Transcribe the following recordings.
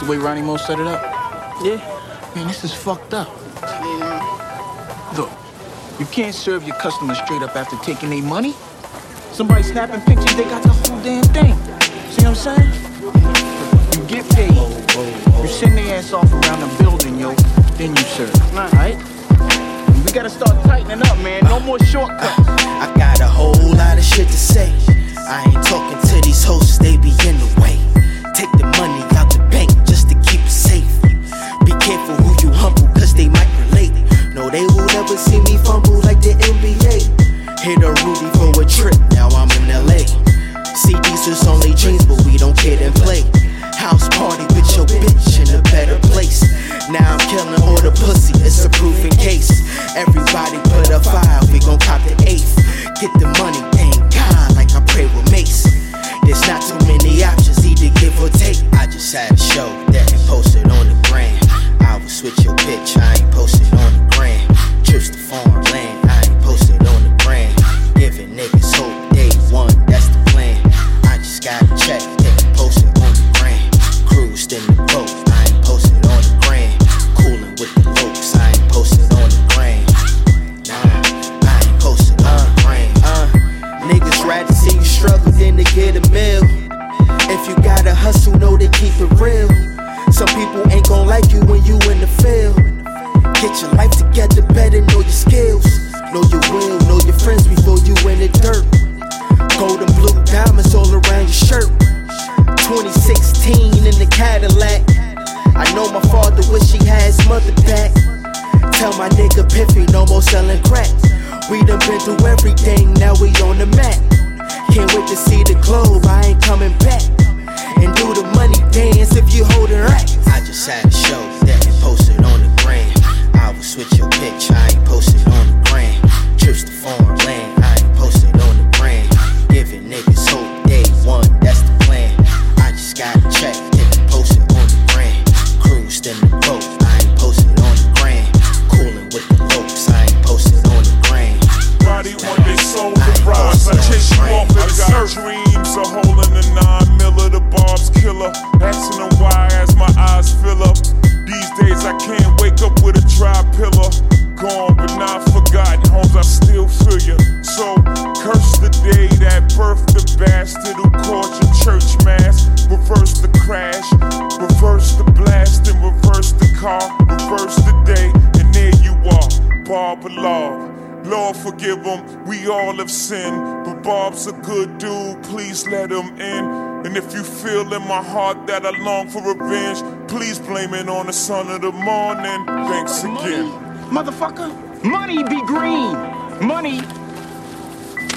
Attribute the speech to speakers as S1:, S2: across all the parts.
S1: the way Ronnie Mo set it up?
S2: Yeah.
S1: Man, this is fucked up. Look, you can't serve your customers straight up after taking their money. Somebody snapping pictures, they got the whole damn thing. See what I'm saying? You get paid. You send their ass off around the building, yo. Then you serve. Alright? We gotta start tightening up, man. No more shortcuts.
S3: I got a whole lot of shit to say. I ain't talking to these hosts, they be in the A show that ain't posted on the gram. I will switch your bitch, I ain't posted on the gram. Trips to foreign gon' like you when you in the field. Get your life together, better know your skills. Know your will, know your friends before you in the dirt. Gold and blue diamonds all around your shirt. 2016 in the Cadillac. I know my father wish he had his mother back. Tell my nigga Piffy no more selling crack. We done been through everything, now we on the map. Can't wait to see the globe, I ain't coming back. If you holding racks. I just had a show
S4: who church mass. Reverse the crash, reverse the blast, and reverse the car, reverse the day, and there you are, Bobby Love. Lord forgive him, we all have sinned. But Bob's a good dude, please let him in. And if you feel in my heart that I long for revenge, please blame it on the son of the morning. Thanks again.
S1: Motherfucker, money be green. Money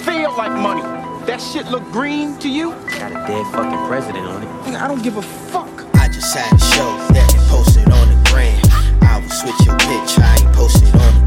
S1: feel like money. That shit look green to you?
S2: Got a dead fucking president on it.
S1: I don't give a fuck.
S3: I just had a show that ain't posted on the gram. I will switch your pitch, I ain't posted on the